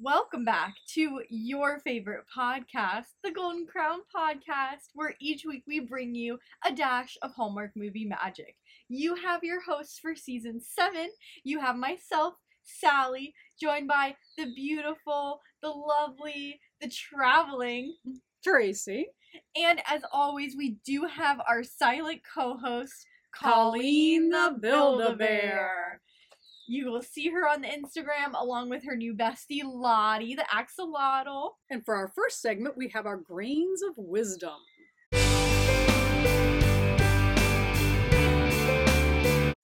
Welcome back to your favorite podcast, the Golden Crown Podcast, where each week we bring you a dash of Hallmark movie magic. You have your hosts for season seven. You have myself, Sally, joined by the beautiful, the lovely, the traveling, Tracey. and as always, we do have our silent co-host, Colleen the Build-A-Bear. You will see her on the Instagram along with her new bestie Lottie, the axolotl. And for our first segment, we have our grains of wisdom.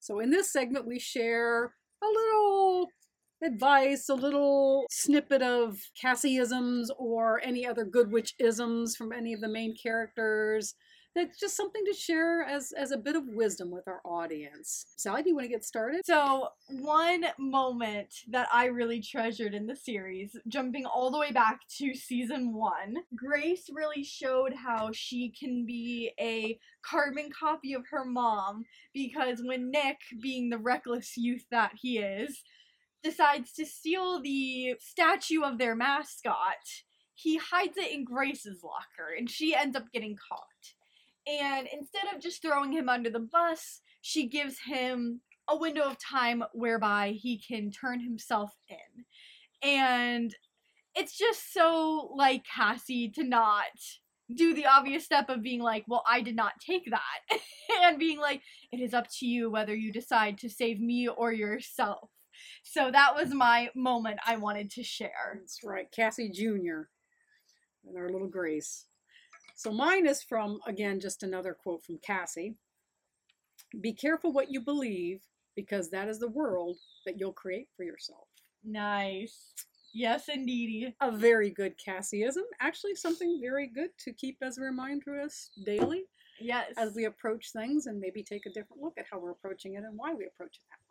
So, in this segment, we share a little advice, a little snippet of Cassieisms or any other good witch isms from any of the main characters. That's just something to share as, as a bit of wisdom with our audience. Sally, do you want to get started? So, one moment that I really treasured in the series, jumping all the way back to season one, Grace really showed how she can be a carbon copy of her mom because when Nick, being the reckless youth that he is, decides to steal the statue of their mascot, he hides it in Grace's locker and she ends up getting caught. And instead of just throwing him under the bus, she gives him a window of time whereby he can turn himself in. And it's just so like Cassie to not do the obvious step of being like, well, I did not take that. and being like, it is up to you whether you decide to save me or yourself. So that was my moment I wanted to share. That's right, Cassie Jr. and our little Grace. So mine is from, again, just another quote from Cassie. Be careful what you believe, because that is the world that you'll create for yourself. Nice. Yes, indeedy. A very good Cassieism. Actually, something very good to keep as a reminder to us daily Yes. as we approach things and maybe take a different look at how we're approaching it and why we approach it that.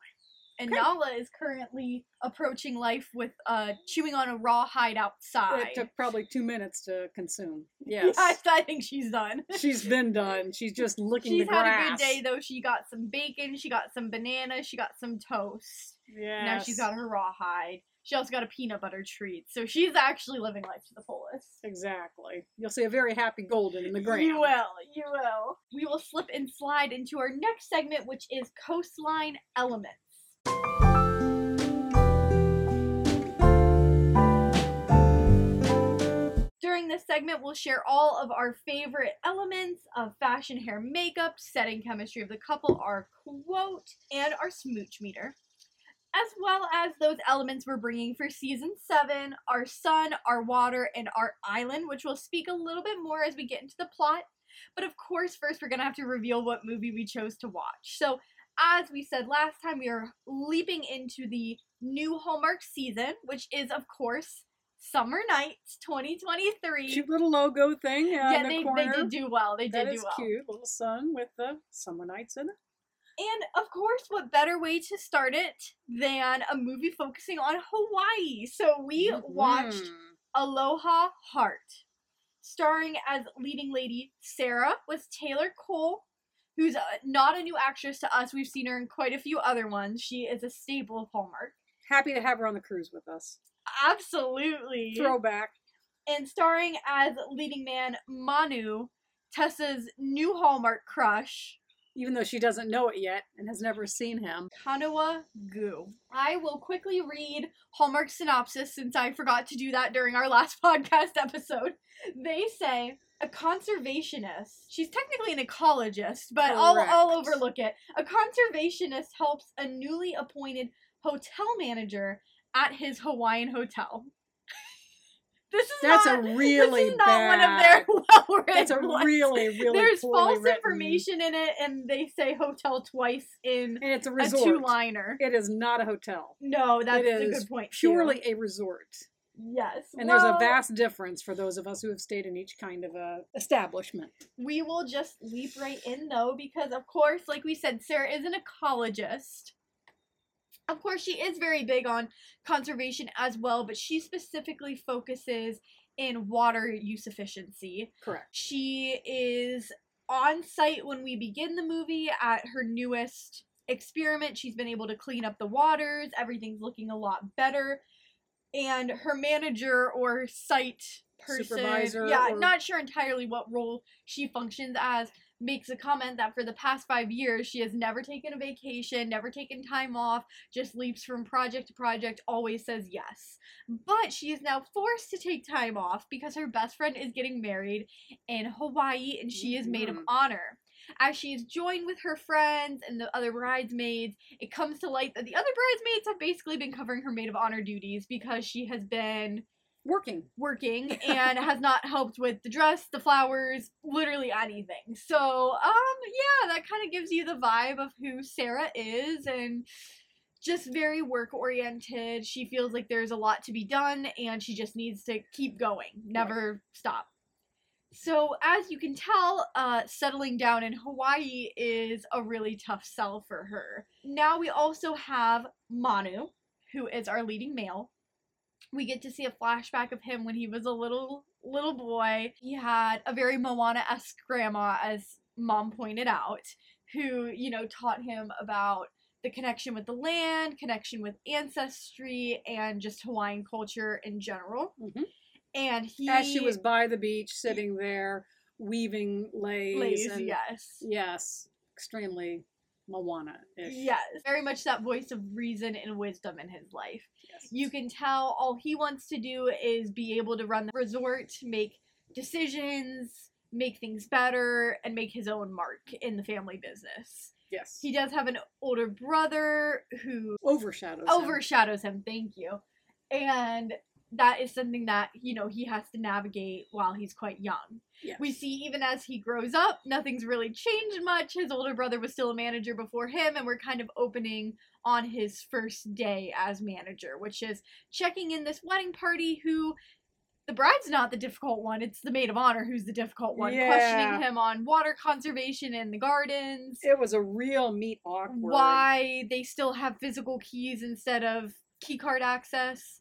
And okay. Nala is currently approaching life with uh chewing on a raw hide outside. It took probably two minutes to consume. Yes. Yes, I think she's done. She's been done. She's just looking. She's the had grass. a good day though. She got some bacon, she got some bananas, she got some toast. Yes. Now she's got her rawhide. She also got a peanut butter treat. So she's actually living life to the fullest. Exactly. You'll see a very happy golden in the ground. You will, you will. We will slip and slide into our next segment, which is coastline elements. During this segment, we'll share all of our favorite elements of fashion, hair, makeup, setting, chemistry of the couple, our quote, and our smooch meter. As well as those elements we're bringing for season seven our sun, our water, and our island, which we'll speak a little bit more as we get into the plot. But of course, first we're gonna have to reveal what movie we chose to watch. So, as we said last time, we are leaping into the new Hallmark season, which is, of course, Summer Nights 2023. Cute little logo thing yeah, the they, they did do well. They did do well. cute. Little sun with the summer nights in it. And of course, what better way to start it than a movie focusing on Hawaii? So we watched Mhm. Aloha Heart, starring as leading lady Sarah was Taylor Cole, who's uh, not a new actress to us. We've seen her in quite a few other ones. She is a staple of Hallmark. Happy to have her on the cruise with us. Absolutely. Throwback. and starring as leading man Manu, Tessa's new Hallmark crush, Even though she doesn't know it yet and has never seen him. Kanoa Goo. I will quickly read Hallmark synopsis since I forgot to do that during our last podcast episode. They say a conservationist. She's technically an ecologist, but I'll, I'll overlook it. A conservationist helps a newly appointed hotel manager at his Hawaiian hotel. this is That's not, a really this is not bad. one of their well That's a ones. really, really There's false written- information in it, and they say hotel twice in And it's a a two-liner. It is not a hotel. No, that's it a good point. too. Purely a resort. yes. And there's a vast difference for those of us who have stayed in each kind of a establishment. We will just leap right in though, because of course, like we said, Sarah is an ecologist. Of course, she is very big on conservation as well, but she specifically focuses in water use efficiency. Correct. She is on site when we begin the movie at her newest experiment. She's been able to clean up the waters, everything's looking a lot better. And her manager or site person, Supervisor yeah, or- not sure entirely what role she functions as, makes a comment that for the past five years she has never taken a vacation, never taken time off, just leaps from project to project, always says yes. But she is now forced to take time off because her best friend is getting married in Hawaii and she is maid of Mhm. honor. As she is joined with her friends and the other bridesmaids, it comes to light that the other bridesmaids have basically been covering her maid of honor duties because she has been Working. working and has not helped with the dress, the flowers, literally anything. So, um, yeah, that kind of gives you the vibe of who Sarah is and just very work oriented. She feels like there's a lot to be done and she just needs to keep going, never stop. So, as you can tell, uh, settling down in Hawaii is a really tough sell for her. Now we also have Manu, who is our leading male. We get to see a flashback of him when he was a little little boy. He had a very Moana esque grandma, as mom pointed out, who, you know, taught him about the connection with the land, connection with ancestry, and just Hawaiian culture in general. Mhm. And he As she was by the beach, sitting there, weaving lace. leis, and, yes. Yes. Extremely Moana ish. Yes, very much that voice of reason and wisdom in his life. Yes. You can tell all he wants to do is be able to run the resort, make decisions, make things better, and make his own mark in the family business. Yes. He does have an older brother who overshadows. him. overshadows him, thank you. And that is something that, you know, he has to navigate while he's quite young. Yes. We see even as he grows up, nothing's really changed much. His older brother was still a manager before him, and we're kind of opening on his first day as manager, which is checking in this wedding party who the bride's not the difficult one, it's the maid of honor who's the difficult one, Yeah. questioning him on water conservation in the gardens It was a real meet awkward. why they still have physical keys instead of keycard access.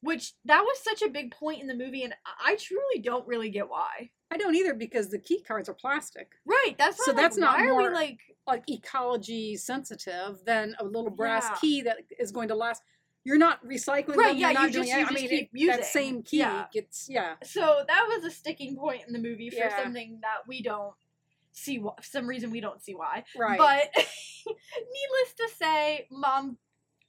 Which that was such a big point in the movie, and I truly don't really get why. I don't either because the key cards are plastic. Right, that's So I'm that's not why are we more- like Like ecology sensitive than a little brass Yeah. key that is going to last. You're not recycling Right, them. yeah, you just- you I mean, keep it- using. that same key Yeah. gets yeah. so that was a sticking point in the movie for Yeah. something that we don't see wh- some reason we don't see why. Right. But needless to say, mom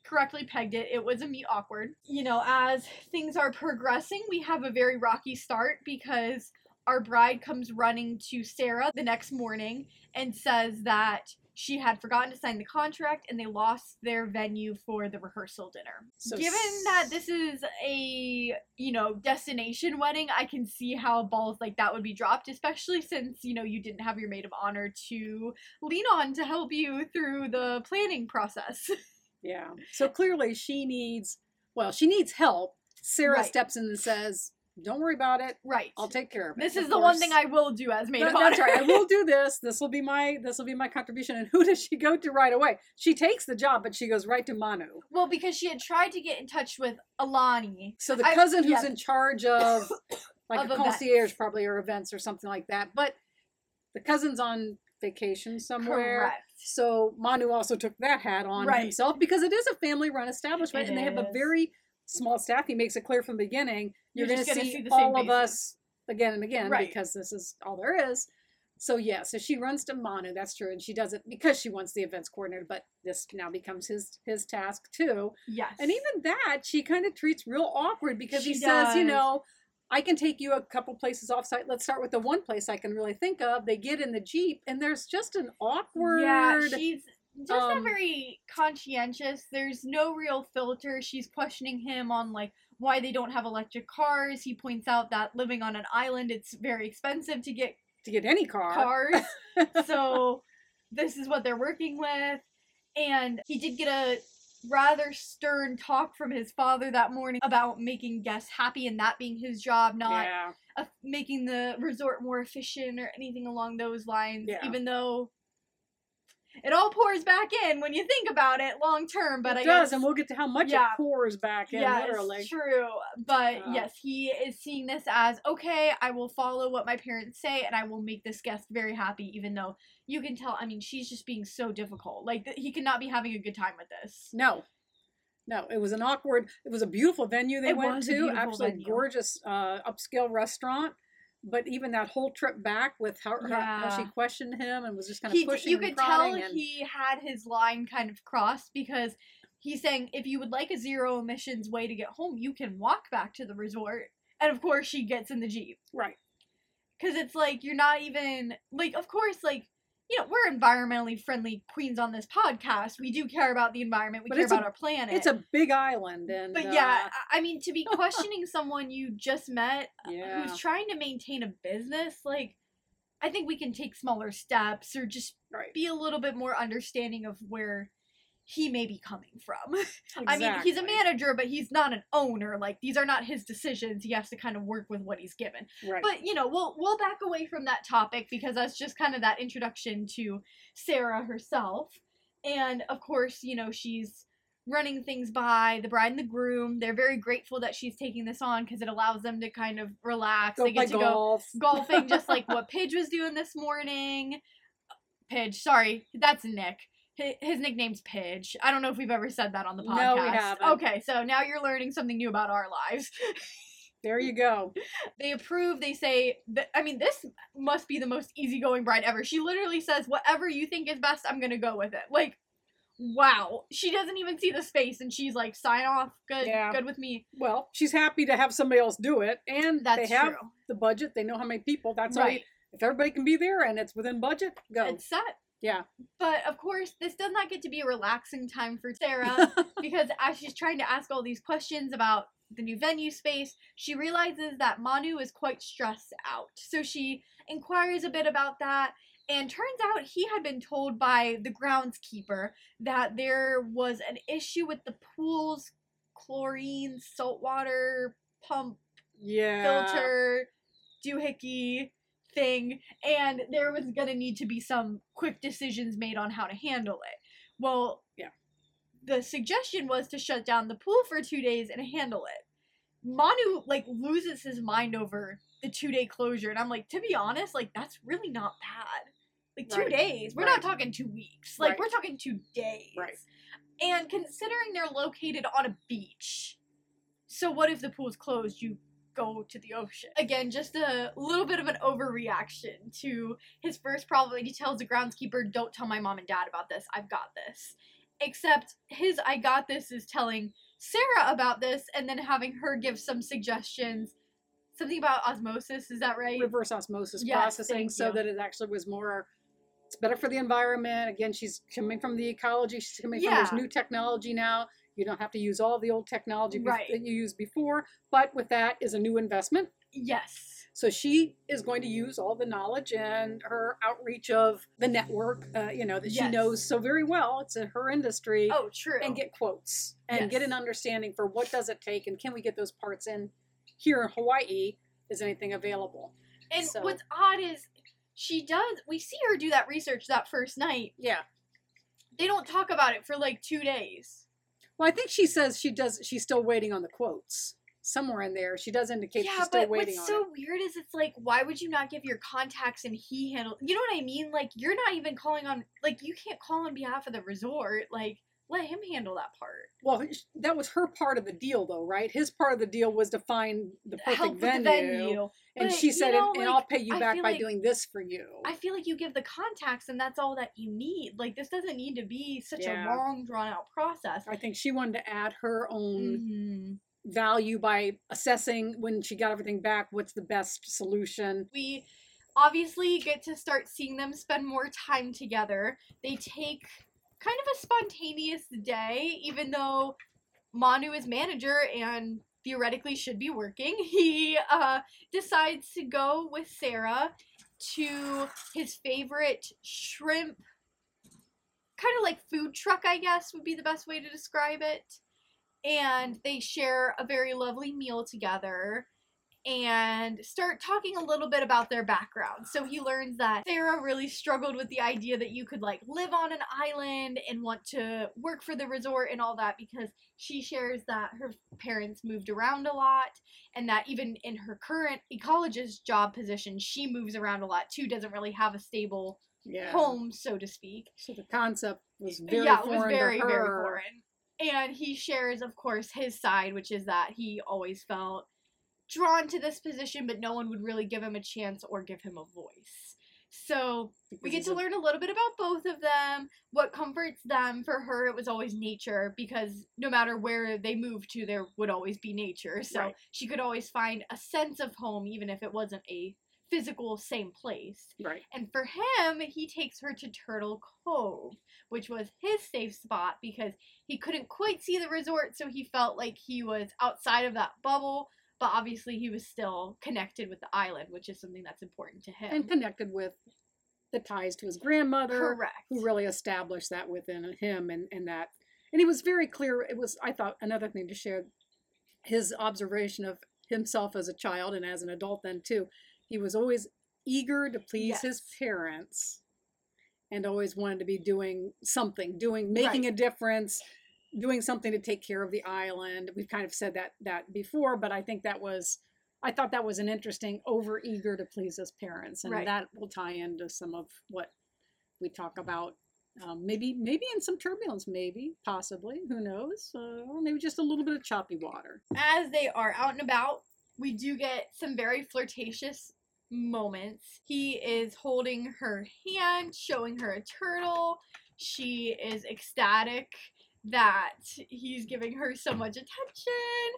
correctly pegged it. It was a meet awkward. You know, as things are progressing, we have a very rocky start because our bride comes running to Sarah the next morning and says that she had forgotten to sign the contract and they lost their venue for the rehearsal dinner. So Given that this is a, you know, destination wedding, I can see how balls like that would be dropped, especially since, you know, you didn't have your maid of honor to lean on to help you through the planning process. Yeah. So clearly she needs well, she needs help. Sarah Right. steps in and says, Don't worry about it. right. I'll take care of it. This Of is the one thing I will do as maid of honor. that's right. I will do this. This will be my this will be my contribution. And who does she go to right away? She takes the job, but she goes right to Manu. well, because she had tried to get in touch with Alani. So the I- cousin who's yeah. in charge of like Of a events. concierge probably or events or something like that. But the cousin's on vacation somewhere. Correct. So Manu also took that hat on Right. himself because it is a family run establishment It and they have a very small staff. He makes it clear from the beginning. You're, You're going to see, see all of us again and again Right. because this is all there is. So yeah, so she runs to Manu, that's true, and she does it because she wants the events coordinator, but this now becomes his his task too. Yes. And even that she kind of treats real awkward because he She says, you know, I can take you a couple places off site. Let's start with the one place I can really think of. They get in the Jeep and there's just an awkward Yeah, she's just not um, very conscientious. There's no real filter. She's questioning him on like why they don't have electric cars. He points out that living on an island, it's very expensive to get to get any car. cars. so this is what they're working with. And he did get a rather stern talk from his father that morning about making guests happy and that being his job, not yeah. uh, making the resort more efficient or anything along those lines. Yeah. Even though it all pours back in when you think about it long term. But it I does, guess, and we'll get to how much Yeah. it pours back in, yes, literally. true. But Uh, yes, he is seeing this as okay. I will follow what my parents say, and I will make this guest very happy, even though you can tell. I mean, she's just being so difficult. Like th- he cannot be having a good time with this. No. No, it was an awkward. It was a beautiful venue they It went to. Absolutely venue. gorgeous uh, upscale restaurant. But even that whole trip back with how, how, how she questioned him and was just kind of He, pushing you could tell and he had his line kind of crossed because he's saying if you would like a zero emissions way to get home, you can walk back to the resort. And of course, she gets in the jeep. right. because it's like you're not even like of course like you know we're environmentally friendly queens on this podcast. We do care about the environment. We But care it's a- about our planet. It's a big island, and but yeah uh, I- i mean to be questioning someone you just met yeah, who's trying to maintain a business like i think we can take smaller steps or just right. be a little bit more understanding of where he may be coming from I mean, he's a manager, but he's not an owner. Like these are not his decisions. He has to kind of work with what he's given. Right. But you know, we'll we'll back away from that topic because that's just kind of that introduction to Sarah herself. And of course, you know, she's running things by the bride and the groom. They're very grateful that she's taking this on because it allows them to kind of relax. go they get to golf. go golfing just like what Pidge was doing this morning. Pidge, sorry, that's Nick. Hi- His nickname's Pidge. I don't know if we've ever said that on the podcast. No, we haven't. Okay, so now you're learning something new about our lives. There you go. they approve. They say, that, I mean, this must be the most easygoing bride ever. She literally says, "Whatever you think is best, I'm gonna go with it." Like, wow. She doesn't even see the space, and she's like, "Sign off. Good, Yeah. good with me." Well, she's happy to have somebody else do it, and That's they have true. the budget. They know how many people. That's all. you- right. If everybody can be there and it's within budget, go. It's set. Yeah. But of course, this does not get to be a relaxing time for Sarah because as she's trying to ask all these questions about the new venue space, she realizes that Manu is quite stressed out. So she inquires a bit about that, and turns out he had been told by the groundskeeper that there was an issue with the pool's chlorine saltwater pump yeah. filter doohickey thing and there was gonna need to be some quick decisions made on how to handle it well Yeah. the suggestion was to shut down the pool for two days and handle it manu like loses his mind over the two day closure and i'm like to be honest like that's really not bad like two Right. days we're Right. not talking two weeks like Right. we're talking two days Right. and considering they're located on a beach so what if the pool's closed you go to the ocean. Again, just a little bit of an overreaction to his first problem. He tells the groundskeeper, Don't tell my mom and dad about this. I've got this. Except his I got this is telling Sarah about this and then having her give some suggestions. Something about osmosis, is that right? Reverse osmosis Yes, processing, so that it actually was more. It's better for the environment. Again, she's coming from the ecology. She's coming from there's new technology now. You don't have to use all the old technology Right. that you used before, but with that is a new investment. Yes. So she is going to use all the knowledge and her outreach of the network, uh, you know, that she knows so very well. It's in her industry. Oh, true. and get quotes and get an understanding for what does it take and can we get those parts in here in Hawaii? Is anything available? and so- what's odd is she does we see her do that research that first night. Yeah. They don't talk about it for like two days. Well, I think she says she does. She's still waiting on the quotes somewhere in there. She does indicate yeah, she's still but waiting what's on so it. weird is it's like, why would you not give your contacts and he handle? You know what I mean? Like, you're not even calling on, like, you can't call on behalf of the resort. Like, let him handle that part. Well, that was her part of the deal, though, right? His part of the deal was to find the perfect Help venue, the venue. And But, she said, know, and, like, I'll pay you I back by like- doing this for you. I feel like you give the contacts and that's all that you need. Like, this doesn't need to be such Yeah. a long, drawn out process. I think she wanted to add her own Mhm. value by assessing when she got everything back what's the best solution. we obviously get to start seeing them spend more time together. They take kind of a spontaneous day, even though Manu is manager and theoretically should be working. He uh, decides to go with Sarah to his favorite shrimp, kind of like food truck, I guess would be the best way to describe it. And they share a very lovely meal together and start talking a little bit about their background. So he learns that Sarah really struggled with the idea that you could like live on an island and want to work for the resort and all that because she shares that her parents moved around a lot and that even in her current ecologist job position, she moves around a lot too, doesn't really have a stable Yeah. home, so to speak. So the concept was uh, very yeah, it foreign was very, very foreign. And he shares, of course, his side, which is that he always felt drawn to this position, but no one would really give him a chance or give him a voice. So we get to learn a little bit about both of them. What comforts them for her, it was always nature because no matter where they moved to, there would always be nature. So Right. she could always find a sense of home, even if it wasn't a physical same place. Right. And for him, he takes her to Turtle Cove, which was his safe spot because he couldn't quite see the resort, so he felt like he was outside of that bubble. But obviously, he was still connected with the island, which is something that's important to him. And connected with the ties to his grandmother. Correct. who really established that within him and, and that and he was very clear it was i thought another thing to share his observation of himself as a child and as an adult then too he was always eager to please his parents and always wanted to be doing something doing making a difference doing something to take care of the island we've kind of said that that before but i think that was i thought that was an interesting over eager to please his parents and Right. that will tie into some of what we talk about um, maybe maybe in some turbulence maybe possibly who knows uh, or maybe just a little bit of choppy water As they are out and about, we do get some very flirtatious moments. He is holding her hand, showing her a turtle. She is ecstatic that he's giving her so much attention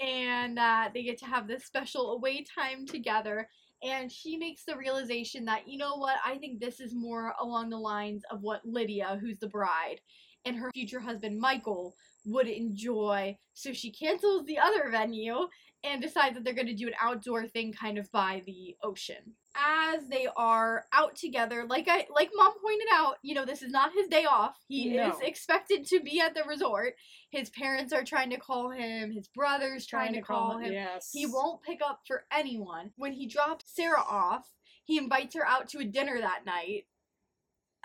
and that they get to have this special away time together. And she makes the realization that, you know what, I think this is more along the lines of what Lydia, who's the bride, and her future husband Michael would enjoy. So she cancels the other venue and decides that they're going to do an outdoor thing kind of by the ocean. As they are out together, like I like mom pointed out, you know, this is not his day off. He is expected to be at the resort. His parents are trying to call him, his brother's trying, to call him. yes He won't pick up for anyone. When he drops Sarah off, he invites her out to a dinner that night.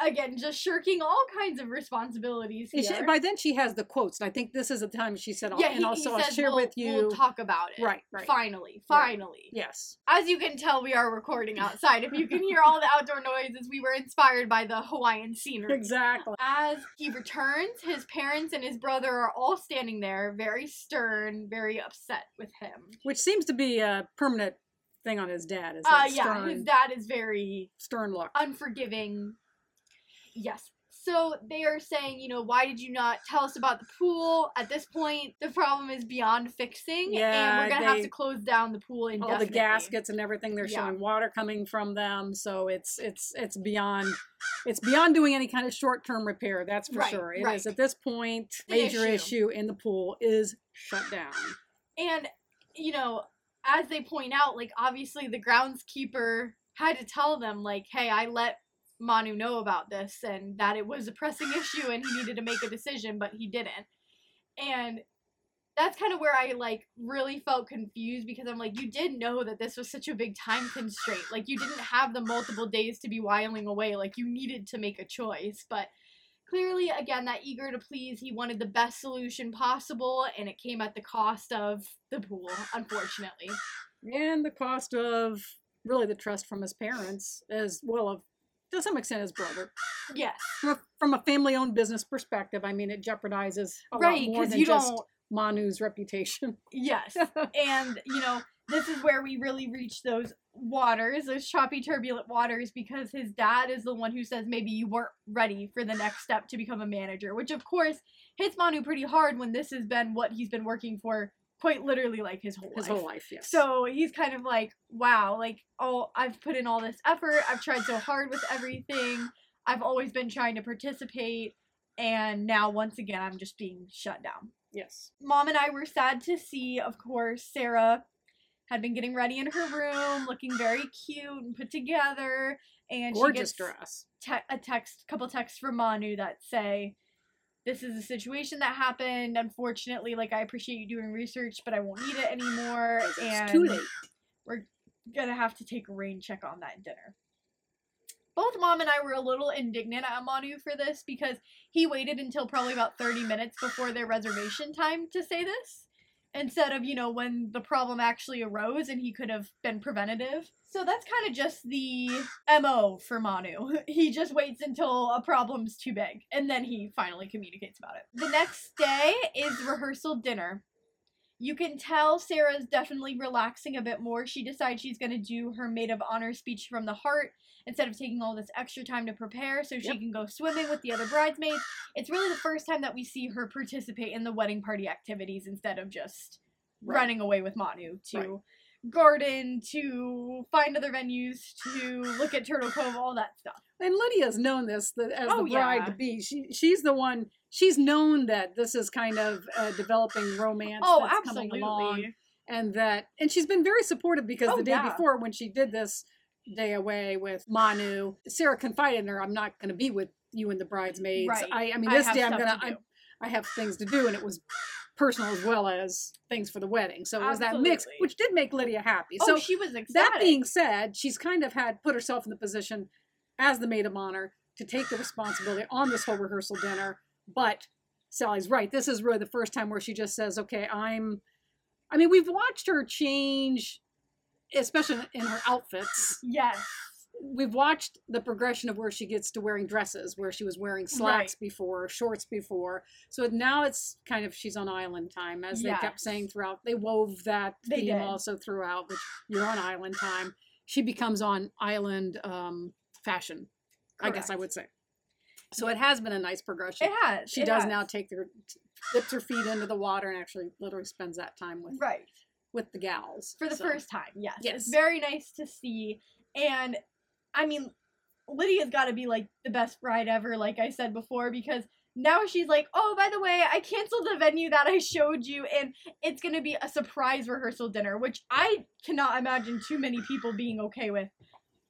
Again, just shirking all kinds of responsibilities here. she- by then she has the quotes and i think this is the time she said yeah, and he, also he i'll share we'll, with you We'll talk about it. right right Finally, Right. finally. yes As you can tell, we are recording outside. If you can hear all the outdoor noises, we were inspired by the Hawaiian scenery. exactly As he returns, his parents and his brother are all standing there, very stern, very upset with him. which seems to be a permanent thing on his dad is Uh, yeah, stern, his dad is very stern look unforgiving. Yes. So they are saying, you know, why did you not tell us about the pool? At this point, the problem is beyond fixing, and we're gonna have to close down the pool all the gaskets and everything they're Yeah. showing water coming from them so it's it's it's beyond it's beyond doing any kind of short-term repair that's for Right, sure It is right. at this point The major issue. issue in the pool is shut down And you know, as they point out, like obviously the groundskeeper had to tell them, like, hey, I let Manu know about this and that it was a pressing issue and he needed to make a decision, but he didn't. And that's kind of where I like really felt confused because I'm like, you did know that this was such a big time constraint. Like you didn't have the multiple days to be whiling away. Like you needed to make a choice. But clearly, again, that eager to please, he wanted the best solution possible, and it came at the cost of the pool, unfortunately. and the cost of really the trust from his parents as well of to some extent his brother Yes. from a, from a family-owned business perspective i mean it jeopardizes a right, lot more because than you just don't manu's reputation Yes. and, you know, this is where we really reach those waters, those choppy, turbulent waters, because his dad is the one who says maybe you weren't ready for the next step to become a manager, which of course hits Manu pretty hard when this has been what he's been working for quite literally like his whole his life. whole life yes So he's kind of like, wow, like, oh, I've put in all this effort. I've tried so hard with everything. I've always been trying to participate. And now, once again, I'm just being shut down yes mom and I were sad to see, of course, Sarah had been getting ready in her room, looking very cute and put together, and gorgeous she gets dress te- a text, couple texts from Manu that say, "This is a situation that happened. Unfortunately, like I appreciate you doing research, but I won't need it anymore." it's and too late we're gonna have to take a rain check on that dinner. Both mom and I were a little indignant at Manu for this because he waited until probably about 30 minutes before their reservation time to say this instead of, you know, when the problem actually arose and he could have been preventative. So that's kind of just the MO for Manu. He just waits until a problem's too big and then he finally communicates about it. The next day is rehearsal dinner. You can tell Sarah's definitely relaxing a bit more. She decides she's going to do her maid of honor speech from the heart instead of taking all this extra time to prepare so she Yep. can go swimming with the other bridesmaids. It's really the first time that we see her participate in the wedding party activities instead of just Right. running away with Manu to Right. garden, to find other venues, to look at Turtle Cove, all that stuff. And Lydia's known this that as Oh, the bride yeah. to be. She she's the one. She's known that this is kind of a developing romance Oh, that's absolutely. coming along, and that and she's been very supportive because Oh, the day yeah. before when she did this day away with Manu, Sarah confided in her, "I'm not going to be with you and the bridesmaids. Right. I I mean this have day I'm gonna I, do." I have things to do, and it was personal as well as things for the wedding. So it was that mix, which did make Lydia happy. Oh, so she was ecstatic. that being said, she's kind of had put herself in the position as the maid of honor to take the responsibility on this whole rehearsal dinner. But Sally's right. This is really the first time where she just says, "Okay, I'm." I mean, we've watched her change, especially in her outfits. yes. We've watched the progression of where she gets to wearing dresses, where she was wearing slacks Right. before, shorts before. So now it's kind of she's on island time, as they kept saying throughout. They wove that They theme did. also throughout, which you're on island time. She becomes on island um, fashion, I guess I would say. So it has been a nice progression. It has. she it does has. now take her, dips her feet into the water and actually literally spends that time with Right. With the gals For the So, first time, yes. Yes. It's very nice to see. And I mean, Lydia's got to be like the best bride ever, like I said before, because now she's like, oh, by the way, I canceled the venue that I showed you, and it's to be a surprise rehearsal dinner, which I cannot imagine too many people being okay with.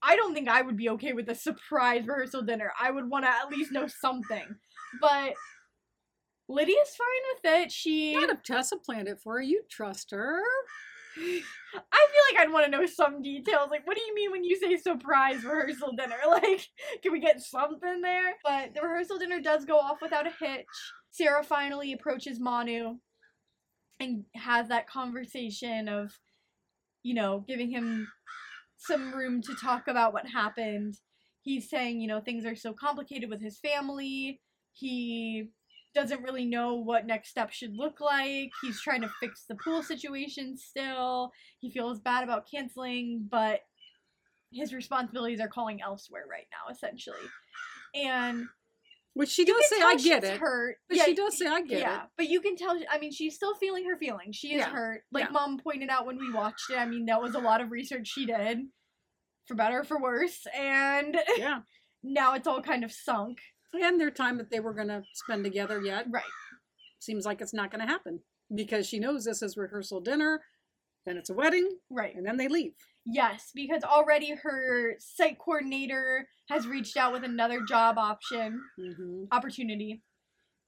I don't think I would be okay with a surprise rehearsal dinner. I would want to at least know something. But Lydia's fine with it. She. Not if Tessa planned it for her. You trust her. I feel like I'd want to know some details. Like, what do you mean when you say surprise rehearsal dinner? Like, can we get something there? But the rehearsal dinner does go off without a hitch. Sarah finally approaches Manu and has that conversation of, you know, giving him some room to talk about what happened. He's saying, you know, things are so complicated with his family. He doesn't really know what next step should look like. He's trying to fix the pool situation still. He feels bad about canceling, but his responsibilities are calling elsewhere right now, essentially. And Which she does say, I get it. Hurt. But yeah, she does say, I get yeah, it. but you can tell. I mean, she's still feeling her feelings. She is Yeah, hurt. Like yeah. mom pointed out when we watched it. I mean, that was a lot of research she did, for better or for worse. And Yeah. now it's all kind of sunk. And their time that they were going to spend together yet Right. seems like it's not going to happen because she knows this is rehearsal dinner, then it's a wedding, Right. and then they leave. Yes, because already her site coordinator has reached out with another job option Mm-hmm. opportunity.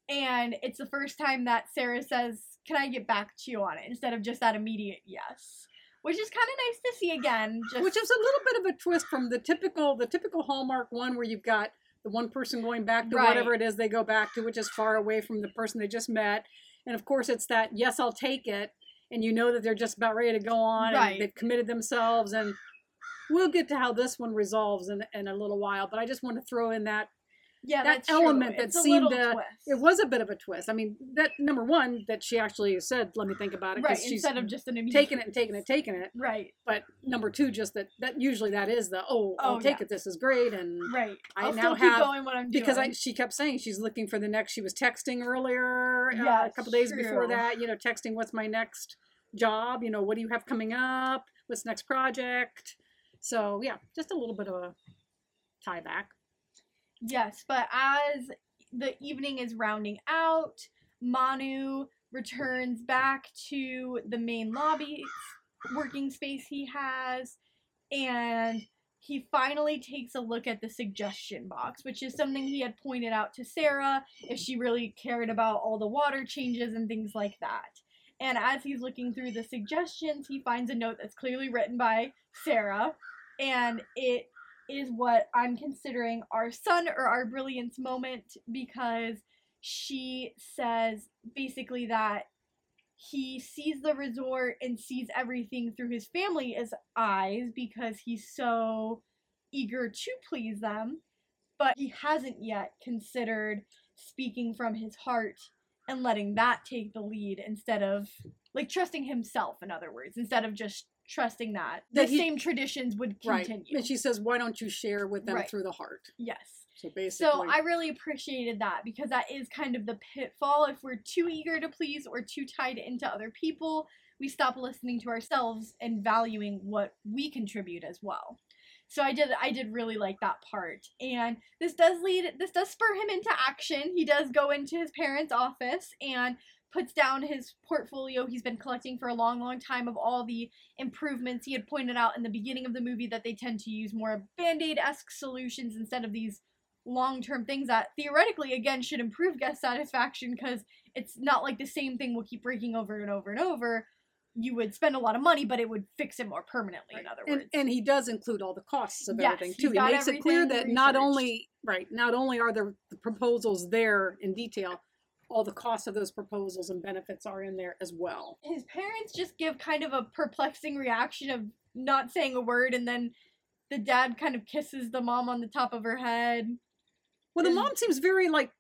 And it's the first time that Sarah says, Can I get back to you on it? instead of just that immediate yes. Which is kind of nice to see again. Just Which is a little bit of a twist from the typical the typical Hallmark one where you've got the one person going back to Right. whatever it is they go back to, which is far away from the person they just met. And of course it's that yes, I'll take it, and you know that they're just about ready to go on Right. and they've committed themselves and we'll get to how this one resolves in, in a little while, but I just want to throw in that yeah, that true. element that seemed to- twist. it was a bit of a twist. I mean, that number one that she actually said, "Let me think about it," right instead of just an immediate taking it and taking it, taking it. Right, But number two, just that that usually that is the oh, I'll Oh, take yeah. it. This is great, and right. I I'll now have- going what I'm because I she kept saying she's looking for the next. She was texting earlier uh, a couple days before that. You know, texting what's my next job. You know, what do you have coming up? What's next project? So yeah, just a little bit of a tie back. Yes, but as the evening is rounding out, Manu returns back to the main lobby working space he has, and he finally takes a look at the suggestion box, which is something he had pointed out to Sarah if she really cared about all the water changes and things like that. And as he's looking through the suggestions, he finds a note that's clearly written by Sarah, and it is what I'm considering our sun or our brilliance moment because she says basically that he sees the resort and sees everything through his family's eyes because he's so eager to please them, but he hasn't yet considered speaking from his heart and letting that take the lead instead of like trusting himself in other words instead of just trusting that the That he- same traditions would Right. continue And she says, why don't you share with them Right. through the heart? yes So basically, so I really appreciated that because that is kind of the pitfall. If we're too eager to please or too tied into other people, we stop listening to ourselves and valuing what we contribute as well. So I did I did really like that part. And this does lead this does spur him into action. He does go into his parents' office and puts down his portfolio he's been collecting for a long long time of all the improvements he had pointed out in the beginning of the movie that they tend to use more band-aid-esque solutions instead of these long-term things that theoretically again should improve guest satisfaction because it's not like the same thing will keep breaking over and over and over. You would spend a lot of money but it would fix it more permanently in other and, words. and he does include all the costs of Yes, everything too. He makes it clear that not only right, not only are the, the proposals there in detail, all the costs of those proposals and benefits are in there as well. his parents just give kind of a perplexing reaction of not saying a word and then the dad kind of kisses the mom on the top of her head Well, the mom seems very like,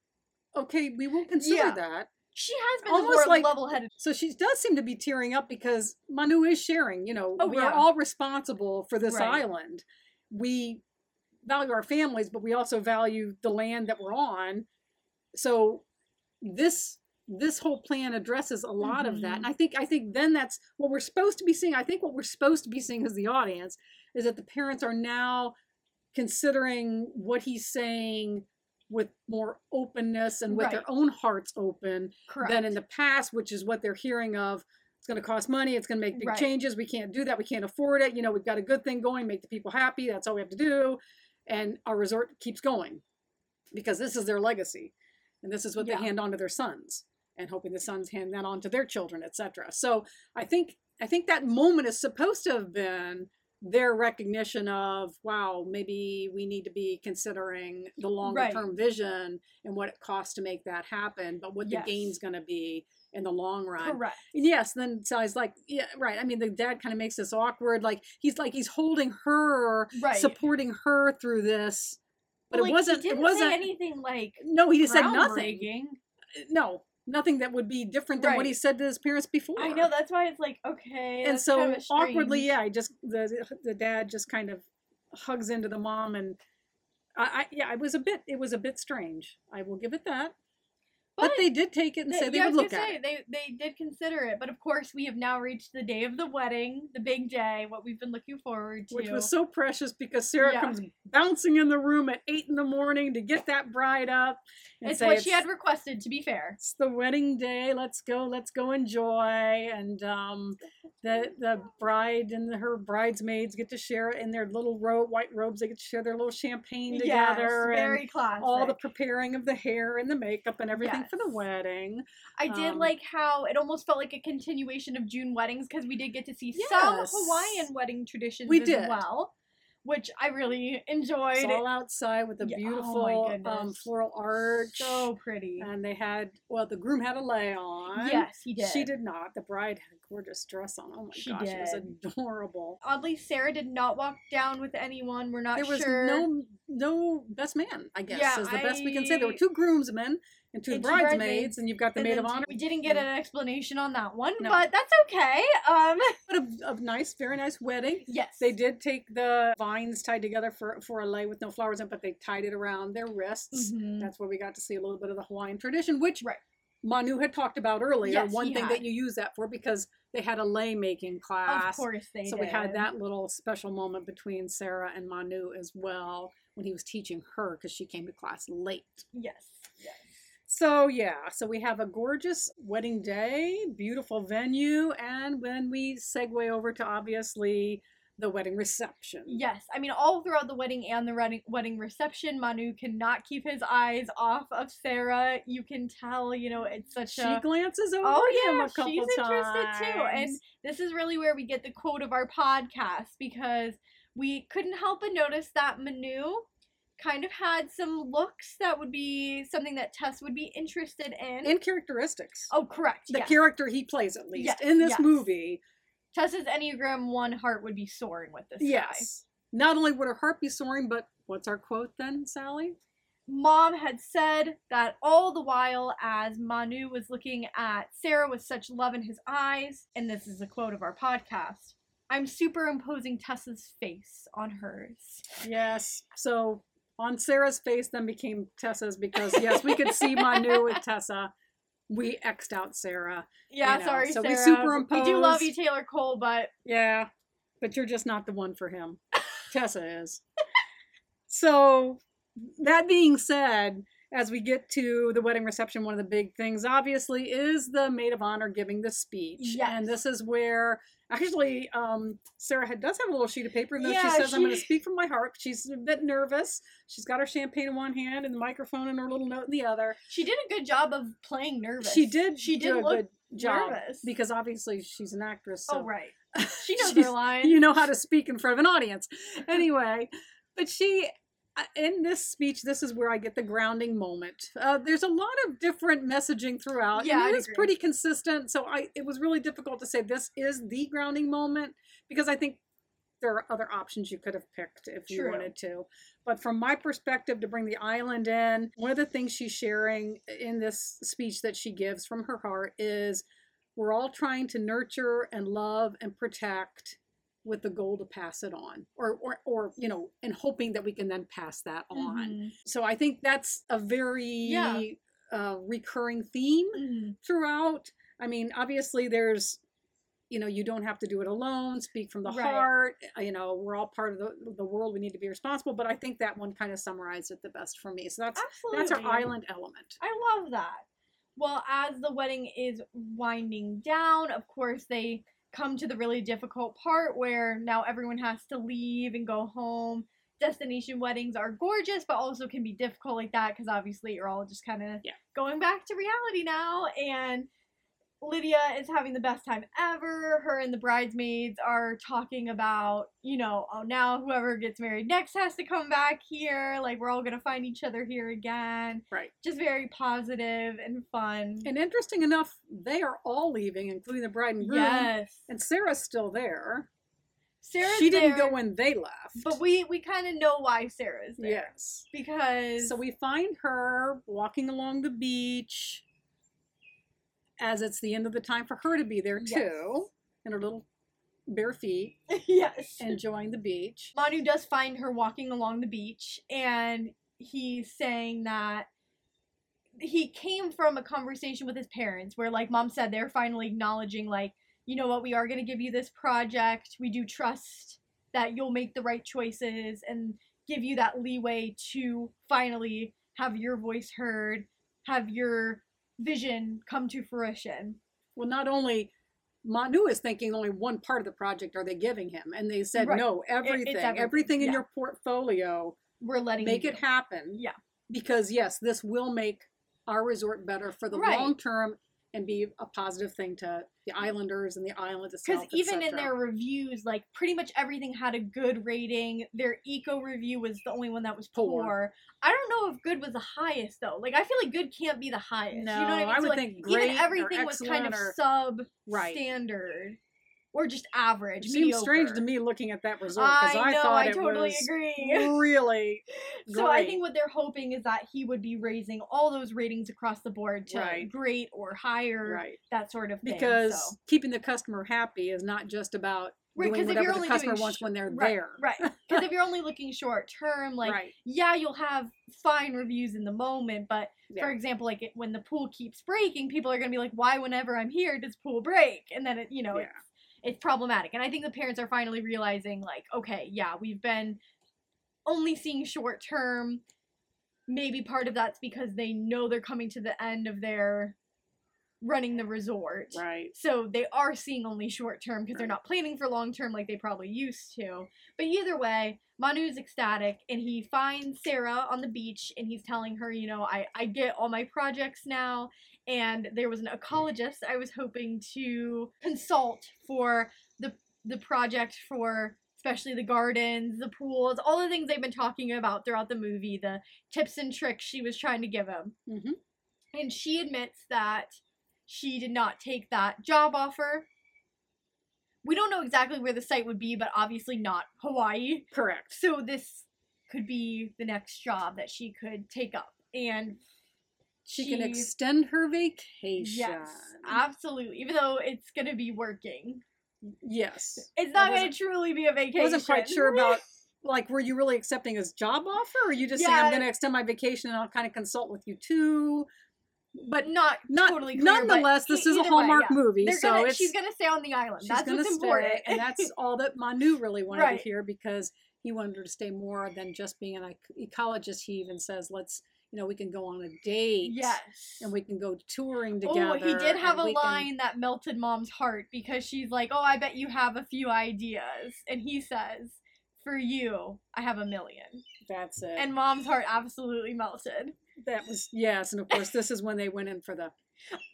okay, we will consider Yeah. that. she has been Almost like- level-headed So she does seem to be tearing up because Manu is sharing. You know, Oh, we yeah. all responsible for this Right. island. We value our families, but we also value the land that we're on. So this this whole plan addresses a lot of that, mm-hmm. and I think I think then that's what we're supposed to be seeing. I think what we're supposed to be seeing as the audience is that the parents are now considering what he's saying with more openness and with their own hearts open correct than in the past, which is what they're hearing of. It's going to cost money. It's going to make big Right. changes. We can't do that. We can't afford it. You know, we've got a good thing going, make the people happy. That's all we have to do. And our resort keeps going because this is their legacy. And this is what Yeah. they hand on to their sons and hoping the sons hand that on to their children, etc. So I think I think that moment is supposed to have been their recognition of wow maybe we need to be considering the longer Right. term vision and what it costs to make that happen but what Yes. the gain's going to be in the long run correct yes then so i was like yeah right i mean the dad kind of makes this awkward like he's like he's holding her right supporting her through this but Like, it wasn't it wasn't anything like no he just said nothing. no nothing that would be different than what he said to his parents before. I know that's why it's like okay and so kind of awkwardly yeah i just the the dad just kind of hugs into the mom and I, I yeah it was a bit it was a bit strange. I will give it that but, they did take it and They- say they yeah, would look at say, it They they did consider it, but of course we have now reached the day of the wedding, the big day, what we've been looking forward to. which was so precious because sarah Yeah. comes bouncing in the room at eight in the morning to get that bride up it's what she had requested. To be fair, it's the wedding day. Let's go. Let's go enjoy. And um, the the bride and her bridesmaids get to share in their little white robes. They get to share their little champagne yes, together. and very classic. all the preparing of the hair and the makeup and everything for the wedding. I did um, like how it almost felt like a continuation of June weddings because we did get to see some Hawaiian wedding traditions We as did. well, which I really enjoyed. It's all outside with a Yeah, oh beautiful um, floral arch. so pretty. and they had well, the groom had a lei on. yes, he did. She did not. The bride had a gorgeous dress on. Oh my She gosh, it was adorable. Oddly, Sarah did not walk down with anyone. We're not sure. there was no no best man, I guess, Yeah, is the best we can say. There were two groomsmen and two And bridesmaids, bridesmaids, and you've got the maid of honor. We didn't get an explanation on that one, No. but that's okay. Um, But a, a nice, very nice wedding. yes, They did take the vines tied together for for a lei with no flowers in, but they tied it around their wrists. Mhm. That's where we got to see a little bit of the Hawaiian tradition, which Right. Manu had talked about earlier. Yes, one thing had. that you use that for because they had a lei making class. Of course they so did. we had that little special moment between Sarah and Manu as well when he was teaching her because she came to class late. Yes. So yeah, so we have a gorgeous wedding day, beautiful venue, and when we segue over to obviously the wedding reception. Yes, I mean all throughout the wedding and the wedding wedding reception, Manu cannot keep his eyes off of Sarah. You can tell, you know, it's such She a glances over oh him yeah, a couple she's times. interested too. And this is really where we get the quote of our podcast because we couldn't help but notice that Manu kind of had some looks that would be something that Tess would be interested in. in characteristics. oh, correct. the yes. character he plays at least Yes, in this yes. movie. Tess's Enneagram one heart would be soaring with this guy. Yes. Not only would her heart be soaring, but what's our quote then, Sally? Mom had said that all the while as Manu was looking at Sarah with such love in his eyes, and this is a quote of our podcast, I'm superimposing Tessa's face on hers. Yes. So on Sarah's face then became Tessa's because yes, we could see Manu with Tessa. We X'd out Sarah. Yeah, You know, sorry, so we Sarah. We do love you, Taylor Cole, but Yeah. But you're just not the one for him. Tessa is. So that being said, as we get to the wedding reception, one of the big things obviously is the maid of honor giving the speech. And this is where actually um, Sarah had, does have a little sheet of paper, and though Yeah, she says, I'm going to speak from my heart. She's a bit nervous. She's got her champagne in one hand and the microphone and her little note in the other. she did a good job of playing nervous. She did She did a look good job nervous. because obviously she's an actress. So oh right, she knows her lines. you know how to speak in front of an audience. Anyway, but she, in this speech, this is where I get the grounding moment. Uh, there's a lot of different messaging throughout, Yeah, and it is pretty consistent. So I, it was really difficult to say this is the grounding moment because I think there are other options you could have picked if you wanted to. But from my perspective, to bring the island in, one of the things she's sharing in this speech that she gives from her heart is we're all trying to nurture and love and protect with the goal to pass it on or or, or you know and hoping that we can then pass that on Mhm. so i think that's a very Yeah. uh, recurring theme Mhm. throughout i mean obviously there's you know you don't have to do it alone speak from the Right. heart uh, you know we're all part of the, the world we need to be responsible but i think that one kind of summarized it the best for me so that's Absolutely. that's our island element I love that. Well, as the wedding is winding down, of course, they come to the really difficult part where now everyone has to leave and go home. Destination weddings are gorgeous, but also can be difficult like that because obviously you're all just kind of Yeah. going back to reality now. And Lydia is having the best time ever. Her and the bridesmaids are talking about, you know, oh, now whoever gets married next has to come back here. Like, we're all going to find each other here again right just very positive and fun. and interesting enough they are all leaving including the bride and groom yes, and sarah's still there Sarah's she didn't there, go when they left but we we kind of know why Sarah's there. yes because So we find her walking along the beach as it's the end of the time for her to be there Yes. too, in her little bare feet, yes, enjoying the beach. Manu does find her walking along the beach, and he's saying that he came from a conversation with his parents where, like mom said, they're finally acknowledging, like, you know what, we are going to give you this project. We do trust that you'll make the right choices and give you that leeway to finally have your voice heard, have your vision come to fruition. Well, not only Manu is thinking only one part of the project are they giving him, and they said Right. no, everything, everything, everything in yeah. your portfolio, We're letting make it happen. Yeah. because yes, this will make our resort better for the Right. long term and be a positive thing to the islanders and the island itself. Because even in their reviews, like pretty much everything had a good rating. Their eco review was the only one that was poor. Poor. I don't know if good was the highest though. Like I feel like good can't be the highest. no, you know what I mean? I So, would like, think great even everything was kind of or- sub Right. standard or just average. It seems strange to me looking at that resort because I I, know. thought I it totally was agree. really So I think what they're hoping is that he would be raising all those ratings across the board to Right. great or higher, right that sort of thing. because so. keeping the customer happy is not just about Right, doing 'cause if you're only customer doing wants sh- when they're right, there. Right. Because if you're only looking short term, like right. yeah, you'll have fine reviews in the moment, but Yeah. for example, like it, when the pool keeps breaking, people are gonna be like, why whenever I'm here does pool break? And then it, you know, yeah. It's, problematic. And I think the parents are finally realizing, like, okay, yeah, we've been only seeing short term. Maybe part of that's because they know they're coming to the end of their running the resort. Right. So they are seeing only short term because they're not planning for long term like they probably used to. But either way, Manu's ecstatic and he finds Sarah on the beach and he's telling her, you know, I, I get all my projects now. And there was an ecologist I was hoping to consult for the the project for especially the gardens, the pools, all the things they've been talking about throughout the movie, the tips and tricks she was trying to give him. hmm And she admits that she did not take that job offer. We don't know exactly where the site would be, but obviously not Hawaii. Correct. So this could be the next job that she could take up. And She can extend her vacation. Yes, absolutely. Even though it's going to be working, Yes. it's not going to truly be a vacation. I wasn't quite sure about like were you really accepting his job offer or you just saying I'm going to extend my vacation and I'll kind of consult with you too? But not not totally clear, nonetheless, this is a either way, Hallmark yeah. movie, They're so gonna, it's she's going to stay on the island. That's what's stay, important. and that's all that Manu really wanted Right. to hear because he wanted her to stay more than just being an ec- ecologist. He even says, "Let's, you know, we can go on a date, yes. and we can go touring together." Oh, he did have a we can- line that melted mom's heart because she's like, "Oh, I bet you have a few ideas," and he says, "For you, I have a million. That's it. And mom's heart absolutely melted. that was yes, and of course, this is when they went in for the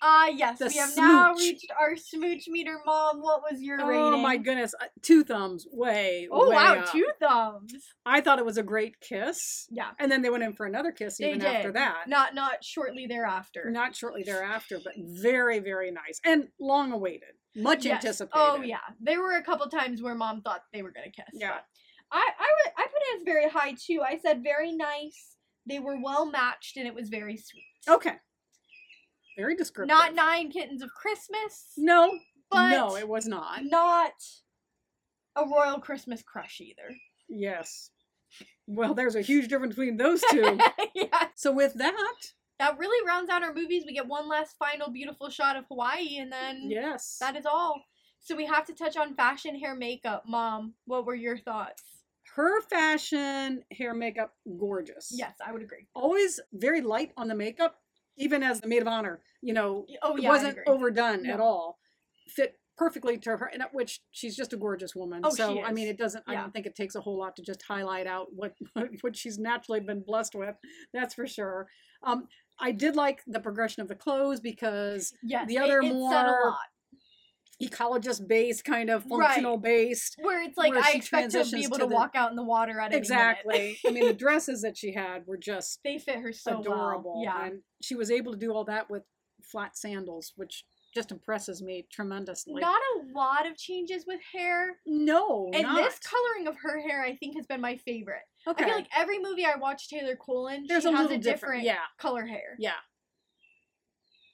Ah, yes, The we have now reached our smooch meter. Mom, what was your rating? Oh my goodness, uh, two thumbs, way. Oh way wow, up. two thumbs. I thought it was a great kiss, Yeah, and then they went in for another kiss they even did. after that. Not not shortly thereafter. Not shortly thereafter, but very, very nice and long awaited, much Yes. anticipated. Oh yeah, there were a couple times where mom thought they were gonna kiss. Yeah. I I I put it as very high too. I said very nice. They were well matched and it was very sweet. Okay. Very descriptive. Not nine kittens of Christmas, No, but no, it was not. not a royal Christmas crush either. Yes. Well, there's a huge difference between those two. yeah. so with that, That really rounds out our movies. We get one last final beautiful shot of Hawaii, and then yes. that is all. So we have to touch on fashion, hair, makeup. Mom, what were your thoughts? Her fashion, hair, makeup, gorgeous. Yes, I would agree. Always very light on the makeup, even as the maid of honor. You know, Oh it yeah, wasn't overdone at all. Fit perfectly to her, and which she's just a gorgeous woman. Oh, so I mean, it doesn't. I don't think it takes a whole lot to just highlight out what what she's naturally been blessed with. That's for sure. Um, I did like the progression of the clothes because Yes, the it- other it, a more lot. Ecologist based, kind of Right. functional based. Where it's like where I expect to be able to to, the- walk out in the water at. Exactly. I mean, the dresses that she had were just they fit her so adorable. well. Yeah. And she was able to do all that with flat sandals, which just impresses me tremendously. Not a lot of changes with hair. no, And not. this coloring of her hair, I think, has been my favorite. okay. I feel like every movie I watch Taylor Colin, There's she a has little a different Yeah, color hair. yeah.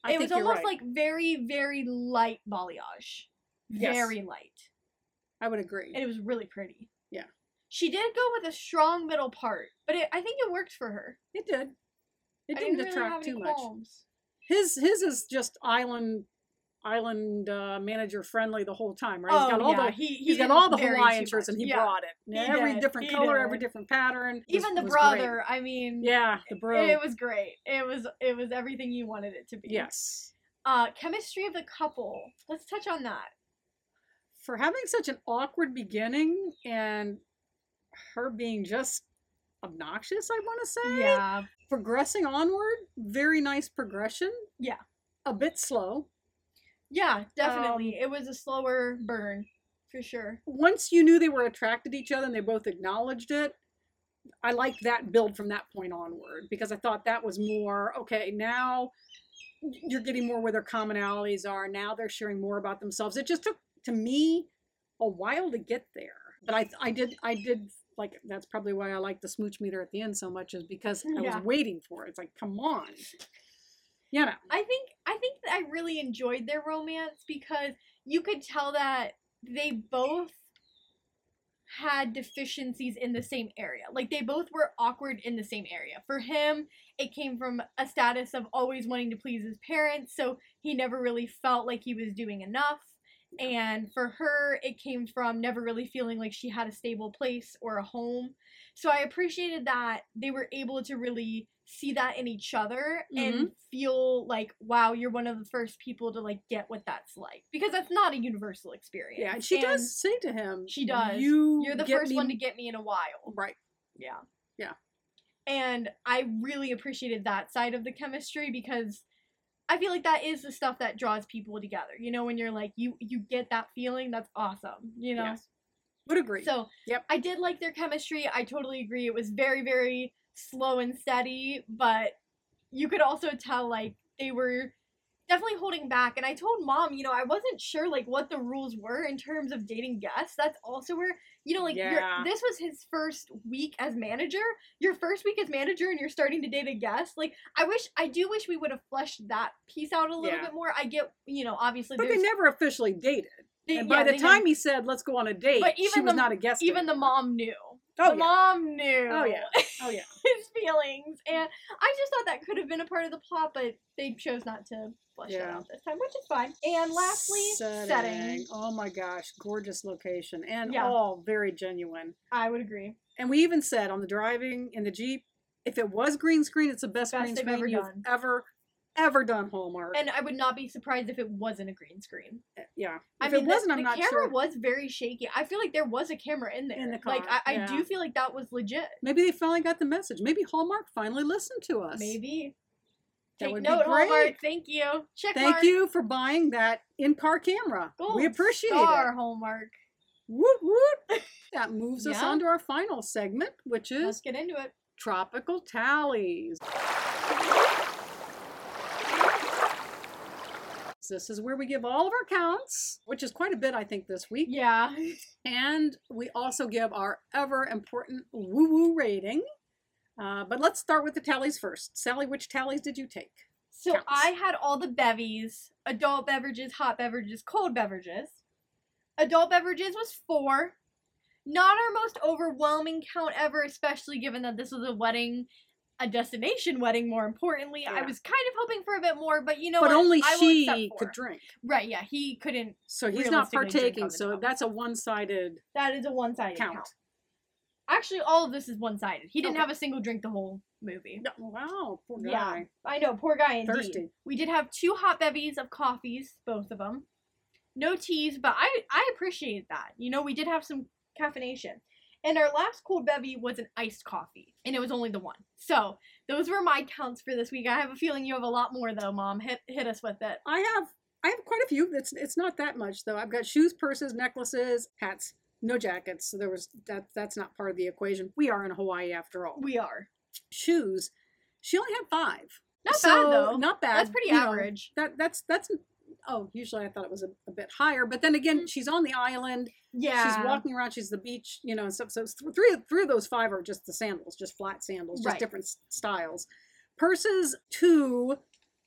I it was almost right. like very, very light balayage. Yes. Very light. I would agree. And it was really pretty. Yeah. She did go with a strong middle part, but it, I think it worked for her. It did. It I didn't, didn't really any too much. His his is just island island uh, manager friendly the whole time, right? Oh, he's got all yeah. the he, he he's got all the Hawaiian shirts and he yeah. brought it. he every did, different he color, did. every different pattern. Even the was great. brother, I mean, Yeah, the bro. it was great. It was it was everything you wanted it to be. yes. Uh, chemistry of the couple. Let's touch on that. For having such an awkward beginning and her being just obnoxious, I want to say. Yeah. Progressing onward, very nice progression. Yeah. A bit slow. Yeah, definitely. Um, it was a slower burn, for sure. Once you knew they were attracted to each other and they both acknowledged it, I liked that build from that point onward because I thought that was more okay. Now you're getting more where their commonalities are. Now they're sharing more about themselves. It just took to me a while to get there, but I I did I did like that's probably why I like the smooch meter at the end so much is because I Yeah. was waiting for it. It's like come on, know. I think I think that I really enjoyed their romance because you could tell that they both had deficiencies in the same area. Like they both were awkward in the same area. For him, it came from a status of always wanting to please his parents, so he never really felt like he was doing enough. And for her, it came from never really feeling like she had a stable place or a home. So I appreciated that they were able to really see that in each other and mm-hmm. feel like, wow, you're one of the first people to like get what that's like. Because that's not a universal experience. Yeah, and she does say to him, She does. You You're the first me- one to get me in a while. right." Yeah. Yeah. And I really appreciated that side of the chemistry because I feel like that is the stuff that draws people together. You know, when you're like you you get that feeling, that's awesome. You know. Yes. Would agree. So Yep. I did like their chemistry. I totally agree. It was very, very slow and steady, but you could also tell like they were definitely holding back. And I told mom, you know, I wasn't sure like what the rules were in terms of dating guests. That's also where you know, like you're, Yeah. this was his first week as manager. Your first week as manager, and you're starting to date a guest. Like I wish, I do wish we would have fleshed that piece out a little Yeah. bit more. I get, you know, obviously, but they never officially dated. they- and yeah, by the time had- he said, "Let's go on a date," But she even was the- not a guest. even the mom knew. Oh the yeah. mom oh, knew. Oh yeah. Oh yeah. his feelings, and I just thought that could have been a part of the plot, but they chose not to flesh that Yeah. out this time, which is fine. And lastly, setting. Oh my gosh, gorgeous location and Yeah. all very genuine. I would agree. And we even said on the driving in the Jeep, if it was green screen, it's the best, Best green screen ever you've done. ever ever done Hallmark. And I would not be surprised if it wasn't a green screen. Eh, yeah. I If mean, it wasn't, the, I'm not camera sure. was very shaky. I feel like there was a camera in there. In the like car, I, I yeah. do feel like that was legit. Maybe they finally got the message. Maybe Hallmark finally listened to us. Maybe. That Take would be note. Hallmark. Thank you. Check Thank mark. you for buying that in-car camera. Gold we appreciate star, it. Hallmark. Woot woot. That moves us Yeah. on to our final segment, which is Let's get into it. tropical tallies. This is where we give all of our counts, which is quite a bit, I think, this week. Yeah. And we also give our ever important woo woo rating. Uh, but let's start with the tallies first. Sally, which tallies did you take? So Counts. I had all the bevies adult beverages, hot beverages, cold beverages. Adult beverages was four. Not our most overwhelming count ever, especially given that this was a wedding, a destination wedding, more importantly. I was kind of hoping for a bit more, but you know but what? only I she could drink. Right, yeah, he couldn't. So he's not partaking. So that's a one sided That is a one sided count. count. Actually, all of this is one sided. He didn't Okay. have a single drink the whole movie. Wow, poor guy. Yeah. I know, poor guy indeed. Thirsty. We did have two hot bevies of coffees, both of them. No teas, but I I appreciate that. You know, we did have some caffeination. And our last cold bevy was an iced coffee, and it was only the one. So those were my counts for this week. I have a feeling you have a lot more though, Mom. Hit hit us with it. I have I have quite a few. It's it's not that much though. I've got shoes, purses, necklaces, hats, no jackets. So there was that that's not part of the equation. We are in Hawaii after all. We are Shoes. She only had five. not So, bad though. Not bad. That's pretty you know, average. that that's that's oh usually I thought it was a, a bit higher, but then again she's on the island. yeah, She's walking around. She's the beach. You know, and stuff. So it's three three of those five are just the sandals, just flat sandals, just Right. different styles. Purses two,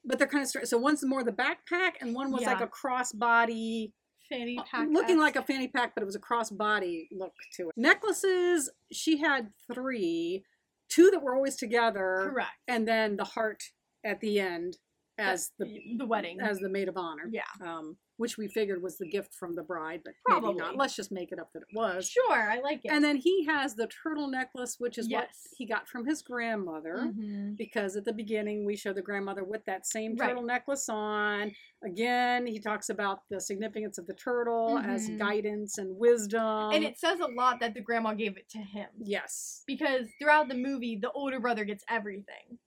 but they're kind of so one's more the backpack and one was like Yeah. a crossbody fanny uh, pack. looking like a fanny pack, but it was a crossbody look to it. Necklaces, she had three, two that were always together, correct. and then the heart at the end as the the wedding. as the maid of honor. yeah, Um, which we figured was the gift from the bride, but maybe not. Let's just make it up that it was. sure. I like it. And then he has the turtle necklace, which is what he got from his grandmother. Mhm. Because at the beginning we show the grandmother with that same Right. turtle necklace on. Again, he talks about the significance of the turtle as Mhm. guidance and wisdom. and it says a lot that the grandma gave it to him. yes, because throughout the movie the older brother gets everything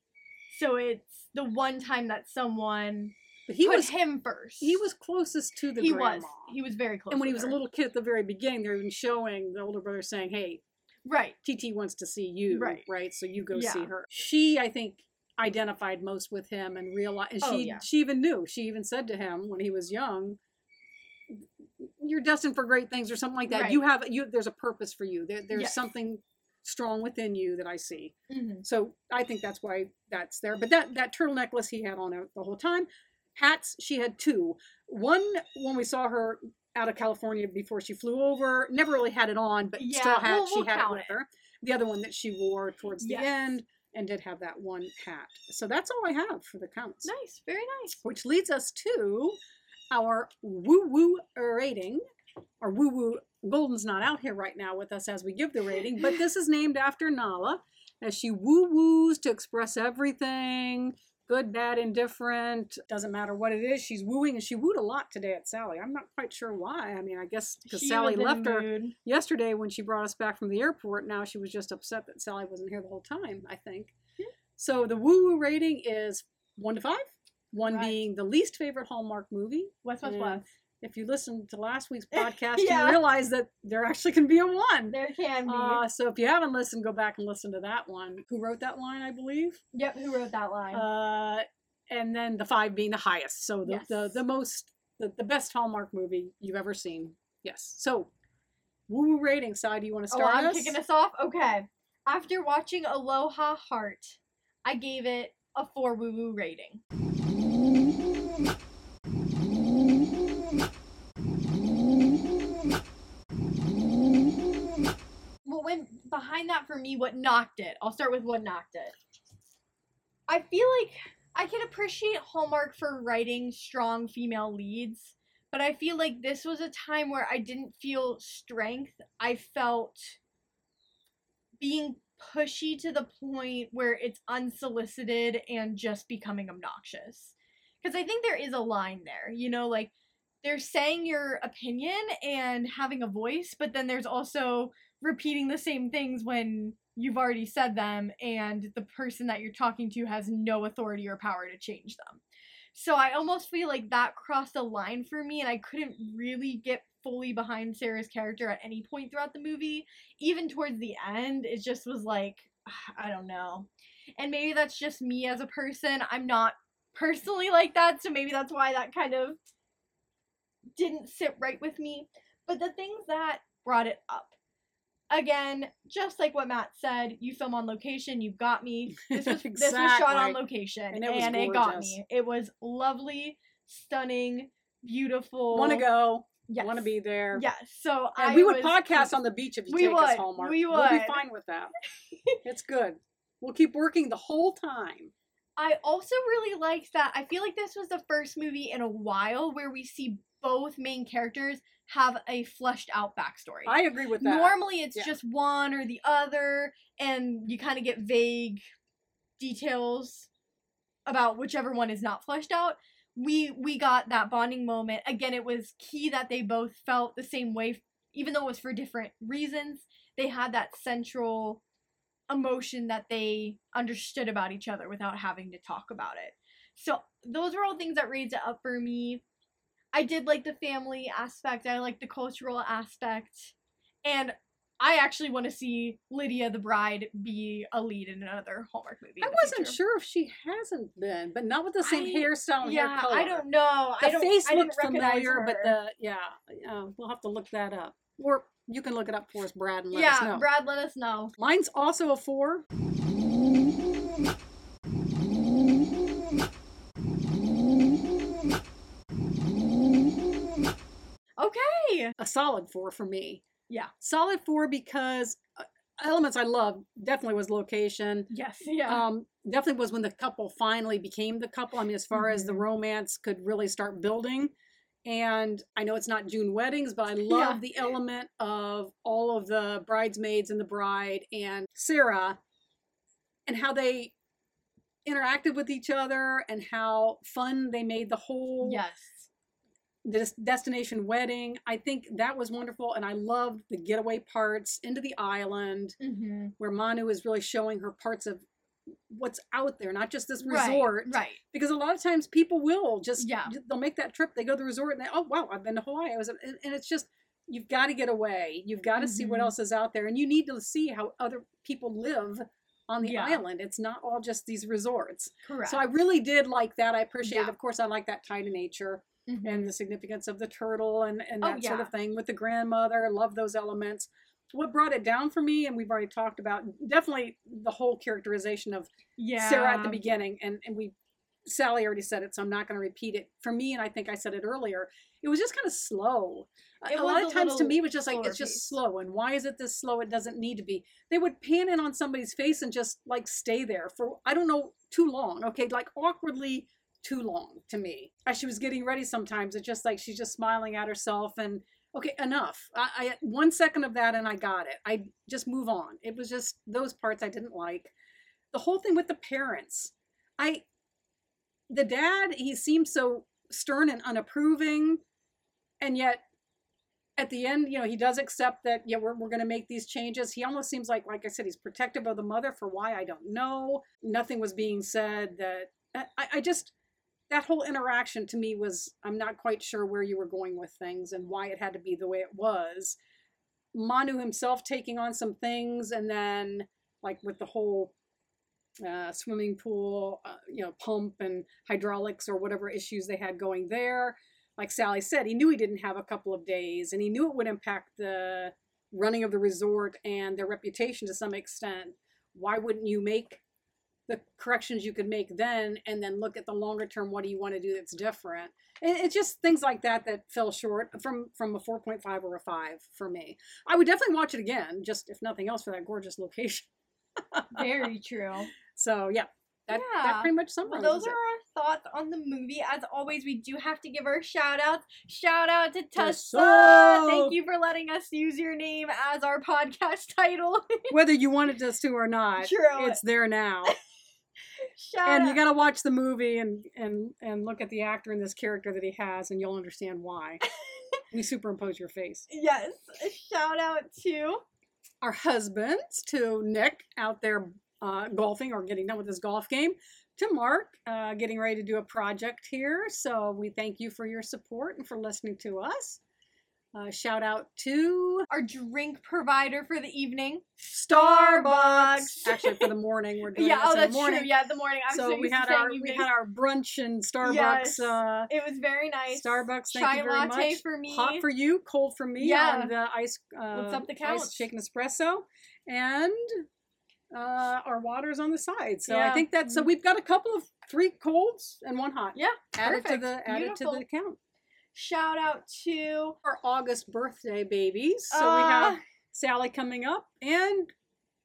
so it's the one time that someone but he put was him first he was closest to the he grandma. was he was very close and when he was a little kid at the very beginning, they're even showing the older brother saying, "Hey, right TT wants to see you, Right. right? So you go see her." She, I think, identified most with him and realized, and Oh, she yeah. she even knew. She even said to him when he was young, "You're destined for great things," or something like that. Right. You have you. There's a purpose for you. There, there's Yes. something strong within you that I see. Mhm. So I think that's why that's there. But that that turtle necklace he had on the whole time. Hats she had two. One when we saw her out of California before she flew over, never really had it on, but Yeah, still had we'll- she we'll had it with her. The other one that she wore towards Yes. the end and did have that one hat. So that's all I have for the counts. nice very nice Which leads us to our woo woo rating. Our woo woo Golden's not out here right now with us as we give the rating, but this is named after Nala as she woo woos to express everything good, bad, indifferent. Doesn't matter what it is. She's wooing, and she wooed a lot today at Sally. I'm not quite sure why. I mean, I guess because Sally was in a left her yesterday when she brought us back from the airport. Now she was just upset that Sally wasn't here the whole time, I think. Yeah. So the woo woo rating is one to five, one Right. being the least favorite Hallmark movie. West West And West. If you listened to last week's podcast, Yeah. you realize that there actually can be a one. There can be. Uh, so if you haven't listened, go back and listen to that one. Who wrote that line, I believe? yep, who wrote that line? Uh, and then the five being the highest. So the, the, Yes. the most, the, the best Hallmark movie you've ever seen. Yes. So, woo woo rating side, do you want to start? oh, start I'm us? kicking us off? Okay. After watching Aloha Heart, I gave it a four woo woo rating. Went behind that for me, what knocked it? I'll start with what knocked it. I feel like I can appreciate Hallmark for writing strong female leads, but I feel like this was a time where I didn't feel strength. I felt being pushy to the point where it's unsolicited and just becoming obnoxious. Because I think there is a line there, you know, like they're saying your opinion and having a voice, but then there's also repeating the same things when you've already said them and the person that you're talking to has no authority or power to change them. So I almost feel like that crossed a line for me and I couldn't really get fully behind Sarah's character at any point throughout the movie. Even towards the end, it just was like I don't know. And maybe that's just me as a person. I'm not personally like that, so maybe that's why that kind of didn't sit right with me. But the things that brought it up. Again, just like what Matt said, you film on location, you've got me. This was this was shot on location And and it it, got me. It was lovely, stunning, beautiful. Want to go? Yes. Want to be there? Yes. So And I we would was podcast on the beach if you We take us would. Hallmark. We We'll be fine with that. it's good. We'll keep working the whole time. I also really liked that. I feel like this was the first movie in a while where we see both main characters have a fleshed out backstory. I agree with that. Normally it's Yeah. just one or the other, and you kind of get vague details about whichever one is not fleshed out. We we got that bonding moment. Again, it was key that they both felt the same way, even though it was for different reasons. They had that central emotion that they understood about each other without having to talk about it. So those were all things that raised it up for me. I did like the family aspect. I like the cultural aspect. And I actually want to see Lydia the bride be a lead in another Hallmark movie. I wasn't future. sure if she hasn't been, but not with the same I- hairstyle and hair Yeah, color. I don't know. The I don't, face I recognize familiar, but the yeah, uh, we'll have to look that up, or you can look it up for us, Brad, and let us yeah, know. Brad, let us know. Mine's also a four. Okay. a solid four for me. Yeah. Solid four because uh, elements I love definitely was location. Yes. Yeah. Um, definitely was when the couple finally became the couple. I mean, as far as the Mhm. romance could really start building. And I know it's not June weddings, but I love Yeah. the element of all of the bridesmaids and the bride and Sarah and how they interacted with each other and how fun they made the whole yes. This destination wedding. I think that was wonderful, and I loved the getaway parts into the island Mm-hmm. where Manu is really showing her parts of what's out there, not just this resort. Right. Because a lot of times people will just Yeah. they'll make that trip, they go to the resort, and they oh wow, I've been to Hawaii. I was, and it's just you've got to get away. You've got to see what Mhm. else is out there, and you need to see how other people live on the Yeah. island. It's not all just these resorts. Correct. So I really did like that. I appreciate it. Of course, I like that tie to nature Mhm. and the significance of the turtle and, and Oh, that sort of thing with the grandmother. I love those elements. What brought it down for me, and we've already talked about, definitely the whole characterization of yeah. Sarah at the beginning, and, and we Sally already said it, so I'm not going to repeat it. For me, and I think I said it earlier, it was just kind of slow. A- It a lot of times to me, it was just like it's just paced. slow. And why is it this slow? It doesn't need to be. They would pan in on somebody's face and just like stay there for I don't know too long. Okay, like awkwardly too long to me. As she was getting ready, sometimes it's just like she's just smiling at herself and okay, enough. I, I one second of that and I got it. I just move on. It was just those parts I didn't like. The whole thing with the parents, I, the dad, he seems so stern and unapproving, and yet at the end, you know, he does accept that, yeah, we're, we're going to make these changes. He almost seems like, like I said, he's protective of the mother for why I don't know. Nothing was being said that I, I just, that whole interaction to me was, I'm not quite sure where you were going with things and why it had to be the way it was. Manu himself taking on some things and then like with the whole uh, swimming pool, uh, you know, pump and hydraulics or whatever issues they had going there like Sally said, he knew he didn't have a couple of days and he knew it would impact the running of the resort and their reputation to some extent. Why wouldn't you make the corrections you could make then and then look at the longer term what do you want to do that's different and it's just things like that that fell short from from a 4.5 or a 5 for me i would definitely watch it again just if nothing else for that gorgeous location very true so yeah that, yeah. that pretty much summarizes well, those it. are our thoughts on the movie. As always, we do have to give our shout outs. Shout out to. Tessa! Thank you for letting us use your name as our podcast title. Whether you wanted us to or not, True. it's there now. Shout and out. you got to watch the movie and and and look at the actor and this character that he has, and you'll understand why. we superimpose your face. yes. Shout out to Our husbands, to Nick out there uh, golfing or getting done with his golf game, to Mark uh, getting ready to do a project here. So we thank you for your support and for listening to us. Uh, shout out to our drink provider for the evening. Starbucks. Actually, for the morning, we're doing yeah, oh, that's the morning. true. Yeah, the morning. I'm so so, we had our we had our brunch in Starbucks. Yes. Uh, It was very nice. Starbucks, thank Chai you very latte much. for me. Hot for you, cold for me Yeah. on the ice uh, What's up the ice counts? shaken espresso, and uh, our water's on the side. So I think that so we've got a couple of three colds and one hot. Yeah, added to the added to the count. Shout out to Our August birthday babies. So we uh, have Sally coming up and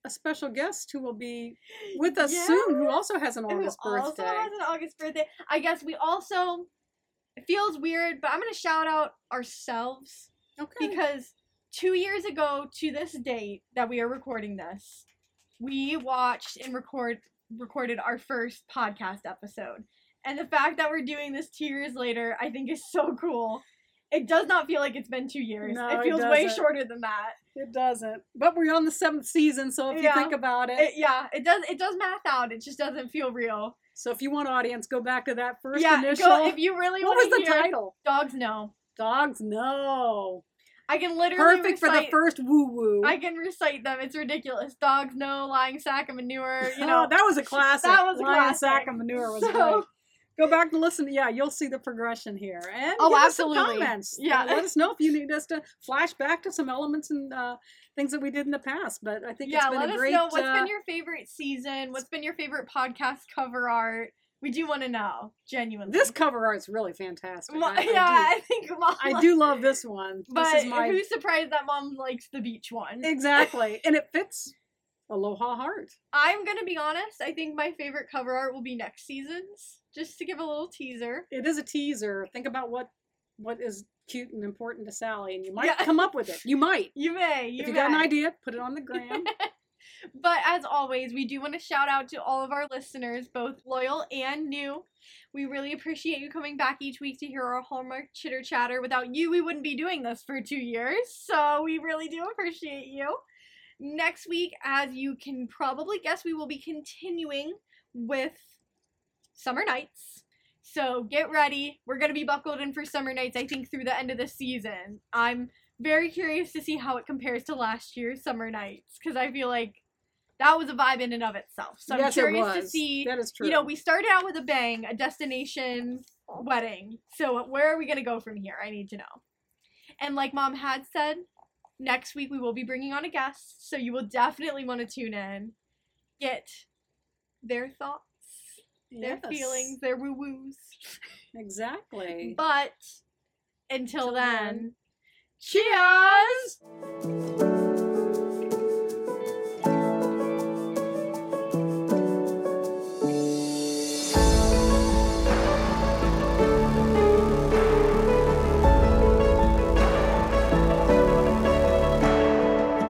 a special guest who will be with us soon, who also has an August who August also birthday. has an August birthday. I guess we also it feels weird, but I'm gonna shout out ourselves Okay. because two years ago to this date that we are recording this, we watched and record recorded our first podcast episode. And the fact that we're doing this two years later, I think is so cool. It does not feel like it's been two years. No, it it feels way shorter than that. It doesn't. But we're on the seventh season, so if Yeah. you think about it, It- yeah, it does. It does math out. It just doesn't feel real. so if you want audience, go back to that first yeah, initial. go if you really what was the title? Dogs know. Dogs know. I can literally Perfect for the first woo woo. I can recite them. It's ridiculous. Dogs know, lying sack of manure. You oh, know, that was a classic. That was a Lion classic. sack of manure was So- great. Go back and listen. Yeah, you'll see the progression here. And Oh, give us some absolutely. comments. Yeah. Uh, let us know if you need us to flash back to some elements and uh, things that we did in the past. But I think yeah. it's been Let a us great. know what's uh, been your favorite season. What's been your favorite podcast cover art? We do want to know genuinely. this cover art's really fantastic. I, I do- yeah, I, think mom. I do love this one. But this is my who's surprised that mom likes the beach one? exactly, and it fits Aloha Heart. I'm gonna be honest. I think my favorite cover art will be next season's. Just to give a little teaser. It is a teaser. Think about what what is cute and important to Sally, and you might Yeah. come up with it. You might. You may. You if you may. got an idea, put it on the gram. But as always, we do want to shout out to all of our listeners, both loyal and new. We really appreciate you coming back each week to hear our Hallmark chitter chatter. Without you, we wouldn't be doing this for two years. So we really do appreciate you. Next week, as you can probably guess, we will be continuing with Summer Nights. So get ready. We're going to be buckled in for Summer Nights, I think, through the end of the season. I'm very curious to see how it compares to last year's Summer Nights because I feel like that was a vibe in and of itself. So I'm yes, curious to see. That is true. You know, we started out with a bang, a destination wedding. So where are we going to go from here? I need to know. And like mom had said, next week we will be bringing on a guest. So you will definitely want to tune in, get their thoughts, their Yes, feelings, their woo woos. Exactly. But until then, cheers!